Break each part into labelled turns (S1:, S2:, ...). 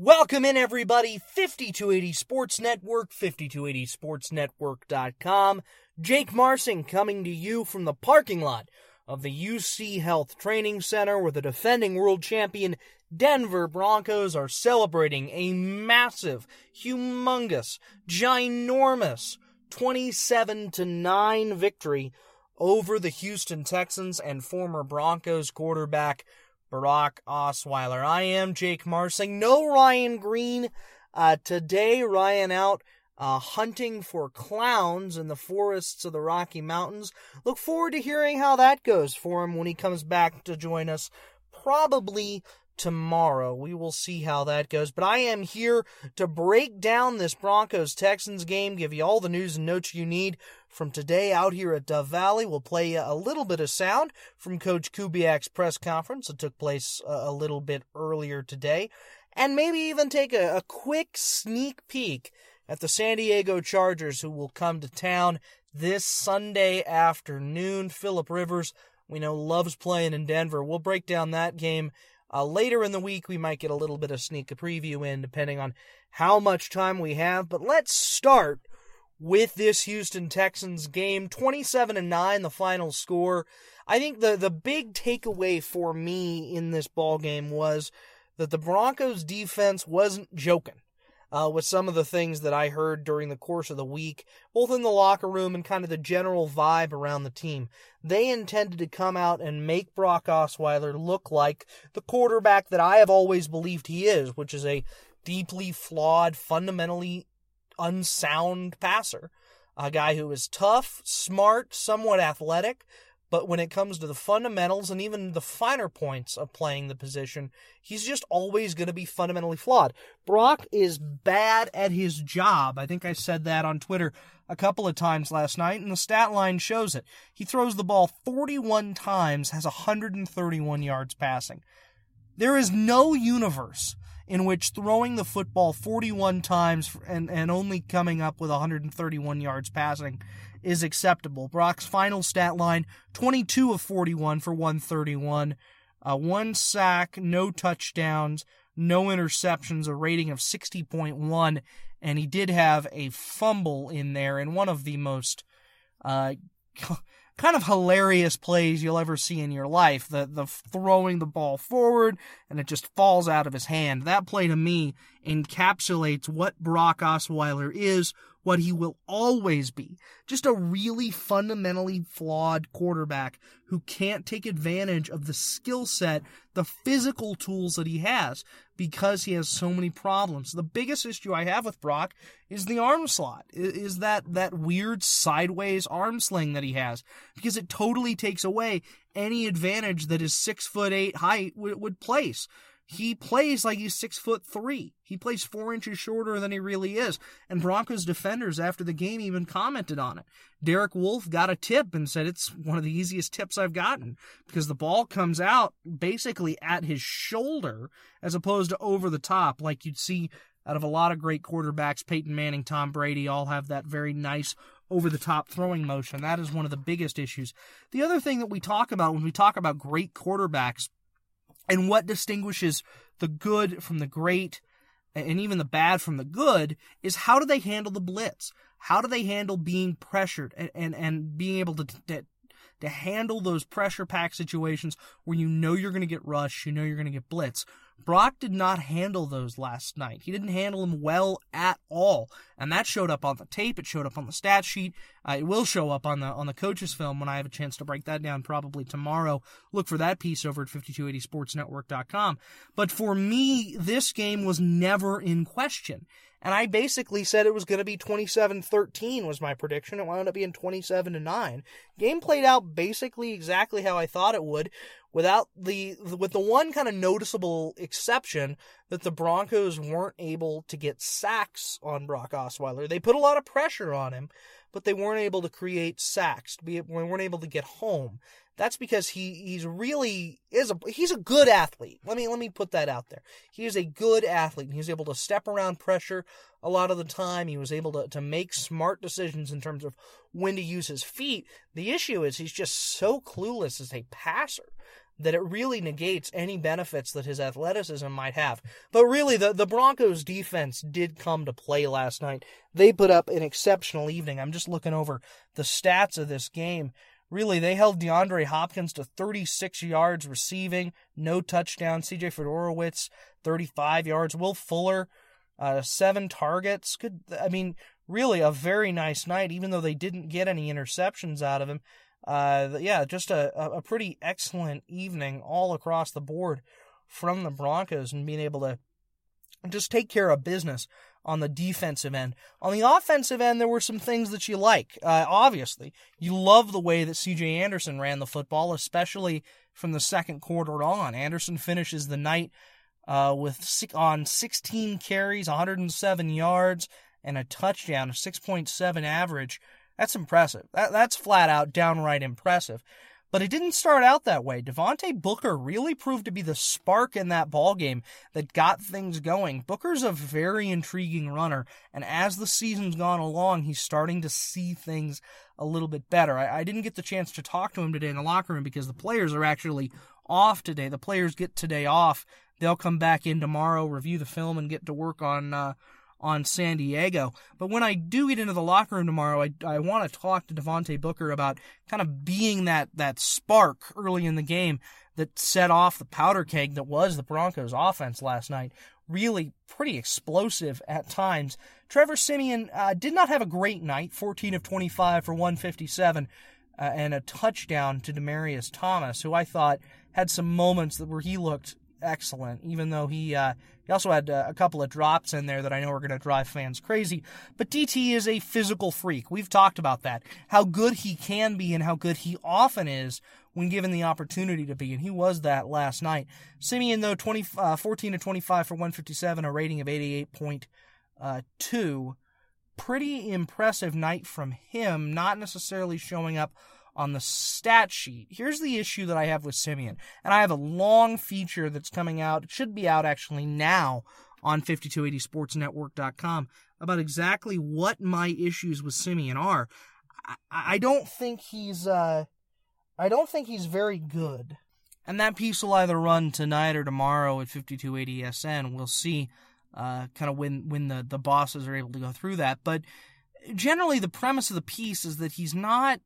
S1: Welcome in, everybody. 5280 Sports Network, 5280sportsnetwork.com. Jake Marsing coming to you from the parking lot of the UC Health Training Center where the defending world champion Denver Broncos are celebrating a massive, humongous, ginormous 27 to 9 victory over the Houston Texans and former Broncos quarterback Brock Osweiler. I am Jake Marsing. No Ryan Green uh, today. Ryan out uh, hunting for clowns in the forests of the Rocky Mountains. Look forward to hearing how that goes for him when he comes back to join us, probably tomorrow. We will see how that goes. But I am here to break down this Broncos Texans game, give you all the news and notes you need from today out here at Dove Valley. We'll play a little bit of sound from Coach Kubiak's press conference that took place a little bit earlier today, and maybe even take a, a quick sneak peek at the San Diego Chargers, who will come to town this Sunday afternoon. Philip Rivers, we know, loves playing in Denver. We'll break down that game uh, later in the week. We might get a little bit of sneak preview in, depending on how much time we have. But let's start with this Houston Texans game. 27 and 9 the final score. I think the the big takeaway for me in this ball game was that the Broncos defense wasn't joking. Uh, with some of the things that I heard during the course of the week, both in the locker room and kind of the general vibe around the team. They intended to come out and make Brock Osweiler look like the quarterback that I have always believed he is, which is a deeply flawed, fundamentally unsound passer. A guy who is tough, smart, somewhat athletic, but when it comes to the fundamentals and even the finer points of playing the position, he's just always going to be fundamentally flawed. Brock is bad at his job. I think I said that on Twitter a couple of times last night, and the stat line shows it. He throws the ball 41 times, has 131 yards passing. There is no universe in which throwing the football 41 times and, and only coming up with 131 yards passing is acceptable. Brock's final stat line 22 of 41 for 131, uh, one sack, no touchdowns, no interceptions, a rating of 60.1, and he did have a fumble in there in one of the most uh, kind of hilarious plays you'll ever see in your life. The the throwing the ball forward and it just falls out of his hand. That play to me encapsulates what Brock Osweiler is, what he will always be. Just a really fundamentally flawed quarterback who can't take advantage of the skill set, the physical tools that he has because he has so many problems. The biggest issue I have with Brock is the arm slot, is that, that weird sideways arm sling that he has because it totally takes away any advantage that his six foot eight height would, would place he plays like he's six foot three. He plays four inches shorter than he really is. And Broncos defenders after the game even commented on it. Derek Wolfe got a tip and said it's one of the easiest tips I've gotten because the ball comes out basically at his shoulder as opposed to over the top like you'd see out of a lot of great quarterbacks. Peyton Manning, Tom Brady all have that very nice over the top throwing motion. That is one of the biggest issues. The other thing that we talk about when we talk about great quarterbacks and what distinguishes the good from the great and even the bad from the good is how do they handle the blitz? How do they handle being pressured and, and, and being able to, to, to handle those pressure pack situations where you know you're going to get rushed, you know you're going to get blitz, Brock did not handle those last night. He didn't handle them well at all, and that showed up on the tape. It showed up on the stat sheet. Uh, it will show up on the on the coaches film when I have a chance to break that down probably tomorrow. Look for that piece over at 5280sportsnetwork.com. But for me, this game was never in question. And I basically said it was going to be 27-13 was my prediction. It wound up being 27 to 9. Game played out basically exactly how I thought it would without the with the one kind of noticeable exception that the Broncos weren't able to get sacks on Brock Osweiler. They put a lot of pressure on him, but they weren't able to create sacks. We weren't able to get home. That's because he he's really is a he's a good athlete. Let me let me put that out there. He is a good athlete. He's able to step around pressure a lot of the time. He was able to to make smart decisions in terms of when to use his feet. The issue is he's just so clueless as a passer that it really negates any benefits that his athleticism might have. But really, the, the Broncos defense did come to play last night. They put up an exceptional evening. I'm just looking over the stats of this game. Really, they held DeAndre Hopkins to 36 yards receiving, no touchdown. CJ Fiedorowicz, 35 yards. Will Fuller, uh, seven targets. Good. I mean, really a very nice night, even though they didn't get any interceptions out of him uh, yeah, just a, a pretty excellent evening all across the board from the Broncos and being able to just take care of business on the defensive end. On the offensive end, there were some things that you like. Uh, obviously, you love the way that C.J. Anderson ran the football, especially from the second quarter on. Anderson finishes the night uh, with on 16 carries, 107 yards, and a touchdown, a 6.7 average that's impressive. That, that's flat out downright impressive. But it didn't start out that way. Devontae Booker really proved to be the spark in that ball game that got things going. Booker's a very intriguing runner, and as the season's gone along, he's starting to see things a little bit better. I, I didn't get the chance to talk to him today in the locker room because the players are actually off today. The players get today off. They'll come back in tomorrow, review the film, and get to work on uh, on San Diego. But when I do get into the locker room tomorrow, I, I want to talk to Devontae Booker about kind of being that, that spark early in the game that set off the powder keg that was the Broncos offense last night. Really pretty explosive at times. Trevor Siemian uh, did not have a great night, 14 of 25 for 157 uh, and a touchdown to Demaryius Thomas, who I thought had some moments that where he looked excellent, even though he uh, he also had uh, a couple of drops in there that I know are going to drive fans crazy. But DT is a physical freak. We've talked about that. How good he can be and how good he often is when given the opportunity to be. And he was that last night. Siemian, though, 20, uh, 14 to 25 for 157, a rating of 88.2. Uh, Pretty impressive night from him, not necessarily showing up on the stat sheet. Here's the issue that I have with Siemian, And I have a long feature that's coming out. It should be out actually now on 5280sportsnetwork.com about exactly what my issues with Siemian are. I, don't think he's uh I don't think he's very good. And that piece will either run tonight or tomorrow at 5280SN. We'll see uh, kind of when when the, the bosses are able to go through that. But generally the premise of the piece is that he's not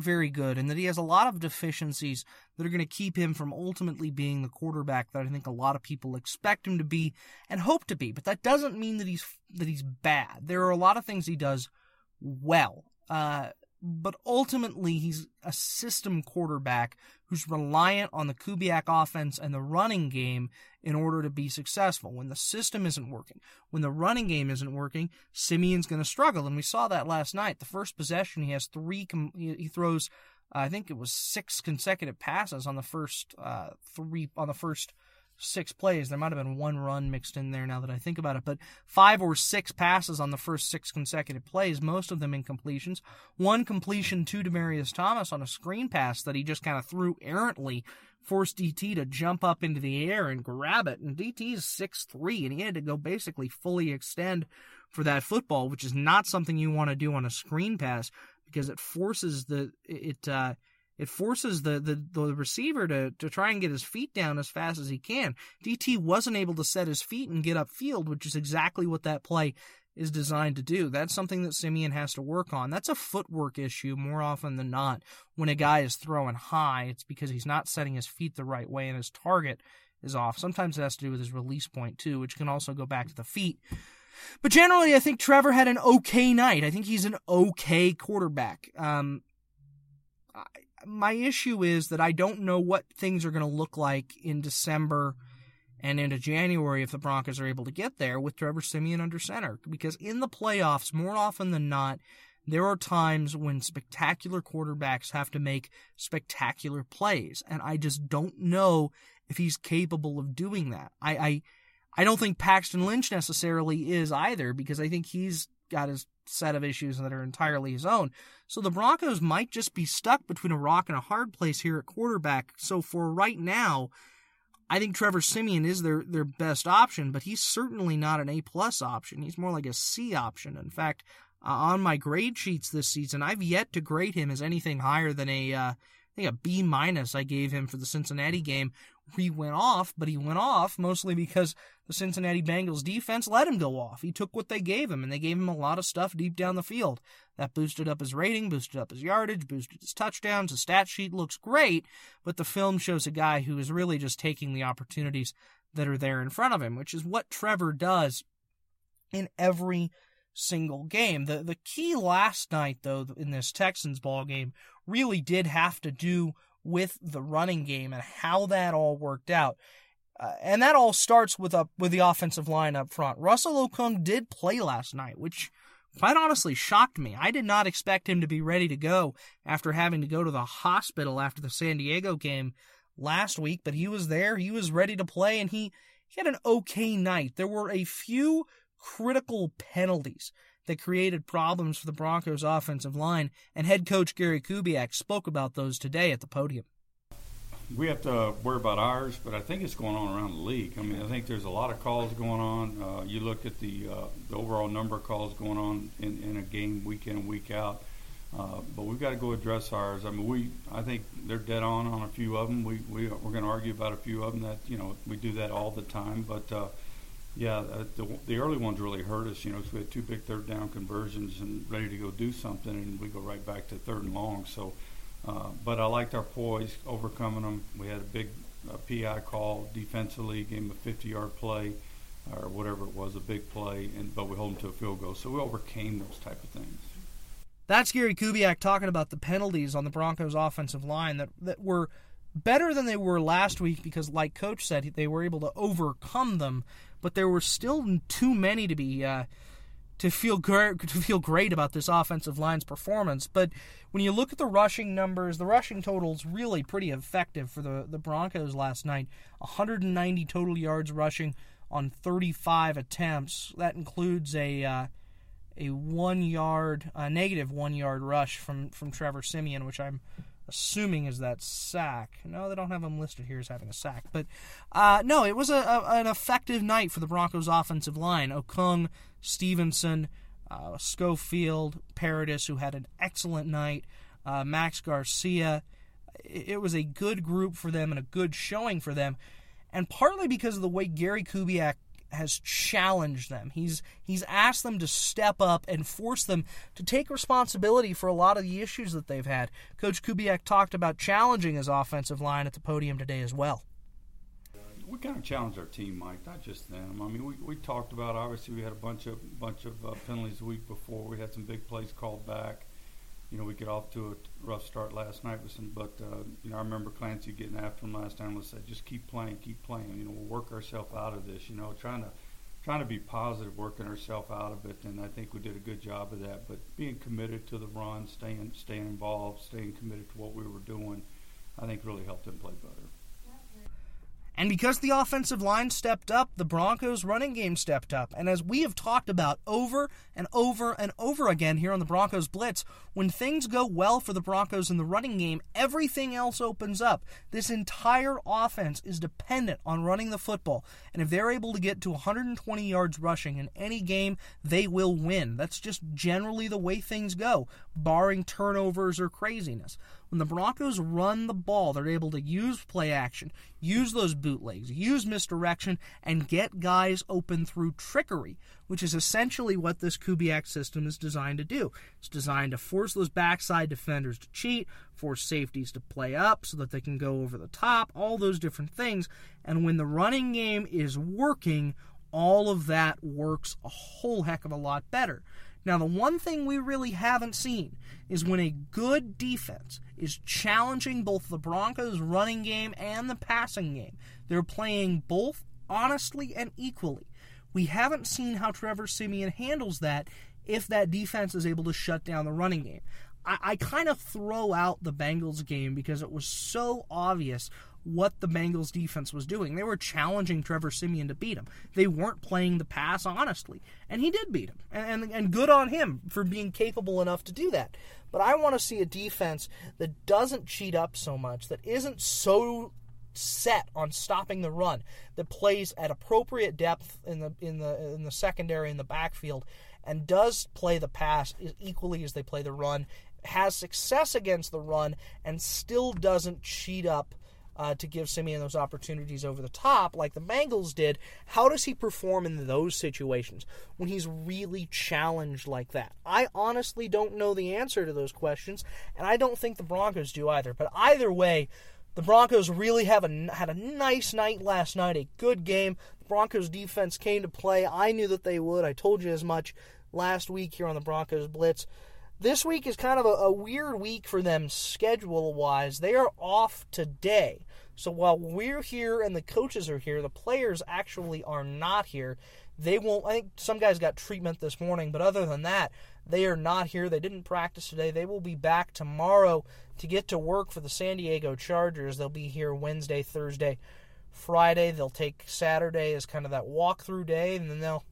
S1: very good and that he has a lot of deficiencies that are going to keep him from ultimately being the quarterback that I think a lot of people expect him to be and hope to be. But that doesn't mean that he's that he's bad. There are a lot of things he does well. Uh, but ultimately he's a system quarterback who's reliant on the Kubiak offense and the running game in order to be successful. When the system isn't working, when the running game isn't working, Siemian's going to struggle, and we saw that last night. The first possession, he has three. he throws, I think it was six consecutive passes on the first uh, three on the first six plays. There might have been one run mixed in there now that I think about it, but five or six passes on the first six consecutive plays, most of them incompletions. One completion to Demaryius Thomas on a screen pass that he just kind of threw errantly, forced DT to jump up into the air and grab it. And DT is six three, and he had to go basically fully extend for that football, which is not something you want to do on a screen pass because it forces the it uh, it forces the, the, the receiver to, to try and get his feet down as fast as he can. DT wasn't able to set his feet and get upfield, which is exactly what that play is designed to do. That's something that Siemian has to work on. That's a footwork issue more often than not. When a guy is throwing high, it's because he's not setting his feet the right way and his target is off. Sometimes it has to do with his release point too, which can also go back to the feet. But generally, I think Trevor had an okay night. I think he's an okay quarterback. Um, I, my issue is that I don't know what things are going to look like in December and into January if the Broncos are able to get there with Trevor Siemian under center. Because in the playoffs, more often than not, there are times when spectacular quarterbacks have to make spectacular plays. And I just don't know if he's capable of doing that. I, I, I don't think Paxton Lynch necessarily is either, because I think he's got his set of issues that are entirely his own. So the Broncos might just be stuck between a rock and a hard place here at quarterback. So for right now, I think Trevor Siemian is their, their best option, but he's certainly not an A plus option. He's more like a C option. In fact, uh, on my grade sheets this season, I've yet to grade him as anything higher than a uh, think a B minus I gave him for the Cincinnati game. He went off, but he went off mostly because the Cincinnati Bengals defense let him go off. He took what they gave him, and they gave him a lot of stuff deep down the field. That boosted up his rating, boosted up his yardage, boosted his touchdowns. His stat sheet looks great, but the film shows a guy who is really just taking the opportunities that are there in front of him, which is what Trevor does in every single game. The the key last night though in this Texans ball game really did have to do with the running game and how that all worked out. Uh, and that all starts with a with the offensive line up front. Russell Okung did play last night, which quite honestly shocked me. I did not expect him to be ready to go after having to go to the hospital after the San Diego game last week, but he was there, he was ready to play and he he had an okay night. There were a few critical penalties that created problems for the Broncos offensive line, and head coach Gary Kubiak spoke about those today at the podium.
S2: We have to worry about ours, but I think it's going on around the league. I mean, I think there's a lot of calls going on. Uh, you look at the, uh, the overall number of calls going on in, in a game week in week out. Uh, but we've got to go address ours. I mean, we I think they're dead on on a few of them. We we we're going to argue about a few of them. That you know we do that all the time. But uh, yeah, uh, the, the early ones really hurt us, you know, because we had two big third down conversions and ready to go do something, and we go right back to third and long. So, uh, but I liked our poise, overcoming them. We had a big uh, PI call defensively, gave them a 50-yard play or whatever it was, a big play, and but we hold them to a field goal. So we overcame those type of things.
S1: That's Gary Kubiak talking about the penalties on the Broncos' offensive line that that were better than they were last week because, like Coach said, they were able to overcome them, but there were still too many to be uh, to feel great to feel great about this offensive line's performance. But when you look at the rushing numbers, the rushing totals really pretty effective for the the Broncos last night. 190 total yards rushing on 35 attempts. That includes a uh, a one yard, a negative one yard rush from from Trevor Siemian, which I'm assuming is that sack. No, they don't have him listed here as having a sack. But uh, no, it was a, a, an effective night for the Broncos' offensive line. Okung, Stephenson, uh, Schofield, Paradis, who had an excellent night, uh, Max Garcia. It was a good group for them and a good showing for them. And partly because of the way Gary Kubiak has challenged them. He's he's asked them to step up and force them to take responsibility for a lot of the issues that they've had. Coach Kubiak talked about challenging his offensive line at the podium today as well.
S2: We kind of challenged our team, Mike, not just them. I mean, we, we talked about obviously we had a bunch of bunch of uh, penalties the week before. We had some big plays called back you know, we get off to a rough start last night with some, but uh, you know, I remember Clancy getting after him last time. Was said, just keep playing, keep playing. You know, we'll work ourselves out of this. You know, trying to trying to be positive, working ourselves out of it, and I think we did a good job of that. But being committed to the run, staying staying involved, staying committed to what we were doing, I think really helped them play better.
S1: And because the offensive line stepped up, the Broncos' running game stepped up. And as we have talked about over and over and over again here on the Broncos Blitz, when things go well for the Broncos in the running game, everything else opens up. This entire offense is dependent on running the football. And if they're able to get to 120 yards rushing in any game, they will win. That's just generally the way things go, barring turnovers or craziness. When the Broncos run the ball, they're able to use play action, use those bootlegs, use misdirection, and get guys open through trickery, which is essentially what this Kubiak system is designed to do. It's designed to force those backside defenders to cheat, force safeties to play up so that they can go over the top, all those different things. And when the running game is working, all of that works a whole heck of a lot better. Now, the one thing we really haven't seen is when a good defense is challenging both the Broncos' running game and the passing game. They're playing both honestly and equally. We haven't seen how Trevor Siemian handles that if that defense is able to shut down the running game. I, I kind of throw out the Bengals game because it was so obvious what the Bengals defense was doing. They were challenging Trevor Siemian to beat him. They weren't playing the pass honestly, and he did beat him. And, and, and good on him for being capable enough to do that. But I want to see a defense that doesn't cheat up so much, that isn't so set on stopping the run, that plays at appropriate depth in the in the in the secondary in the backfield and does play the pass as equally as they play the run has success against the run and still doesn't cheat up uh, to give Siemian those opportunities over the top like the Bengals did. How does he perform in those situations when he's really challenged like that? I honestly don't know the answer to those questions, and I don't think the Broncos do either. But either way, the Broncos really have a, had a nice night last night, a good game. The Broncos defense came to play. I knew that they would. I told you as much last week here on the Broncos Blitz. This week is kind of a, a weird week for them schedule wise. They are off today. So while we're here and the coaches are here, the players actually are not here. They won't. I think some guys got treatment this morning, but other than that, they are not here. They didn't practice today. They will be back tomorrow to get to work for the San Diego Chargers. They'll be here Wednesday, Thursday, Friday. They'll take Saturday as kind of that walkthrough day, and then they'll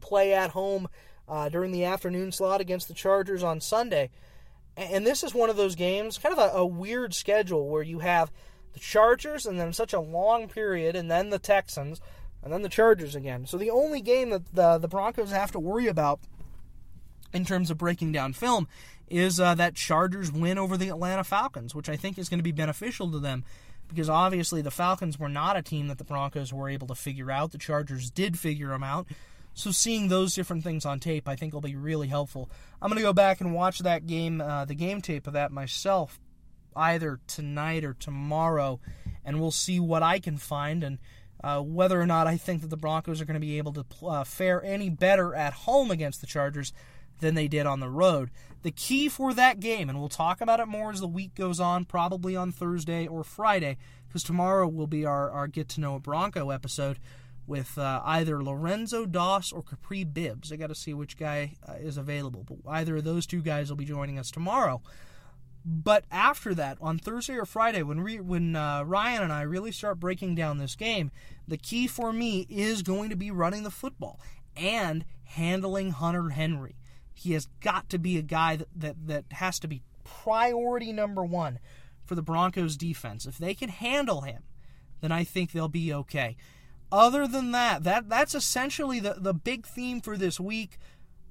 S1: play at home uh, during the afternoon slot against the Chargers on Sunday. And this is one of those games, kind of a, a weird schedule where you have the Chargers and then such a long period, and then the Texans, and then the Chargers again. So the only game that the, the Broncos have to worry about in terms of breaking down film is uh, that Chargers win over the Atlanta Falcons, which I think is going to be beneficial to them because obviously the Falcons were not a team that the Broncos were able to figure out. The Chargers did figure them out. So seeing those different things on tape, I think will be really helpful. I'm going to go back and watch that game, uh, the game tape of that myself, either tonight or tomorrow, and we'll see what I can find and uh, whether or not I think that the Broncos are going to be able to uh, fare any better at home against the Chargers than they did on the road. The key for that game, and we'll talk about it more as the week goes on, probably on Thursday or Friday, because tomorrow will be our, our Get to Know a Bronco episode with uh, either Lorenzo Doss or Capri Bibbs. I got to see which guy uh, is available, but either of those two guys will be joining us tomorrow. But after that, on Thursday or Friday, when we, when uh, Ryan and I really start breaking down this game, the key for me is going to be running the football and handling Hunter Henry. He has got to be a guy that, that, that has to be priority number one for the Broncos defense. If they can handle him, then I think they'll be okay. Other than that, that that's essentially the, the big theme for this week.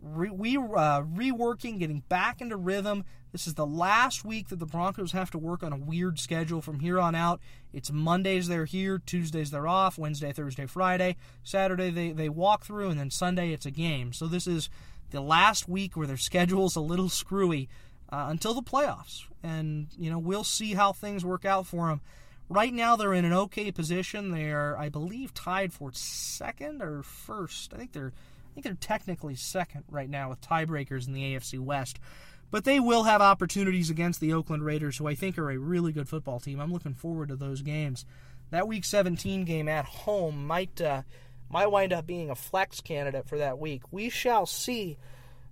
S1: Re, we uh, reworking, getting back into rhythm. This is the last week that the Broncos have to work on a weird schedule from here on out. It's Mondays they're here, Tuesdays they're off, Wednesday, Thursday, Friday, Saturday they, they walk through, and then Sunday it's a game. So this is the last week where their schedule's a little screwy uh, until the playoffs. And, you know, we'll see how things work out for them. Right now, they're in an okay position. They are, I believe, tied for second or first. I think they're, think they're technically second right now with tiebreakers in the AFC West. But they will have opportunities against the Oakland Raiders, who I think are a really good football team. I'm looking forward to those games. That Week 17 game at home might uh, might wind up being a flex candidate for that week. We shall see.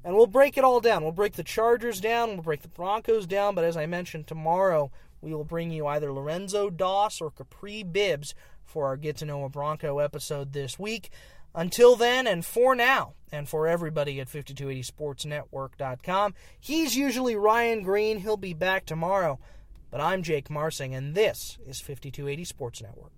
S1: And we'll break it all down. We'll break the Chargers down, we'll break the Broncos down, but as I mentioned, tomorrow we will bring you either Lorenzo Doss or Capri Bibbs for our Get to Know a Bronco episode this week. Until then, and for now, and for everybody at 5280sportsnetwork.com, he's usually Ryan Green. He'll be back tomorrow. But I'm Jake Marsing, and this is 5280 Sports Network.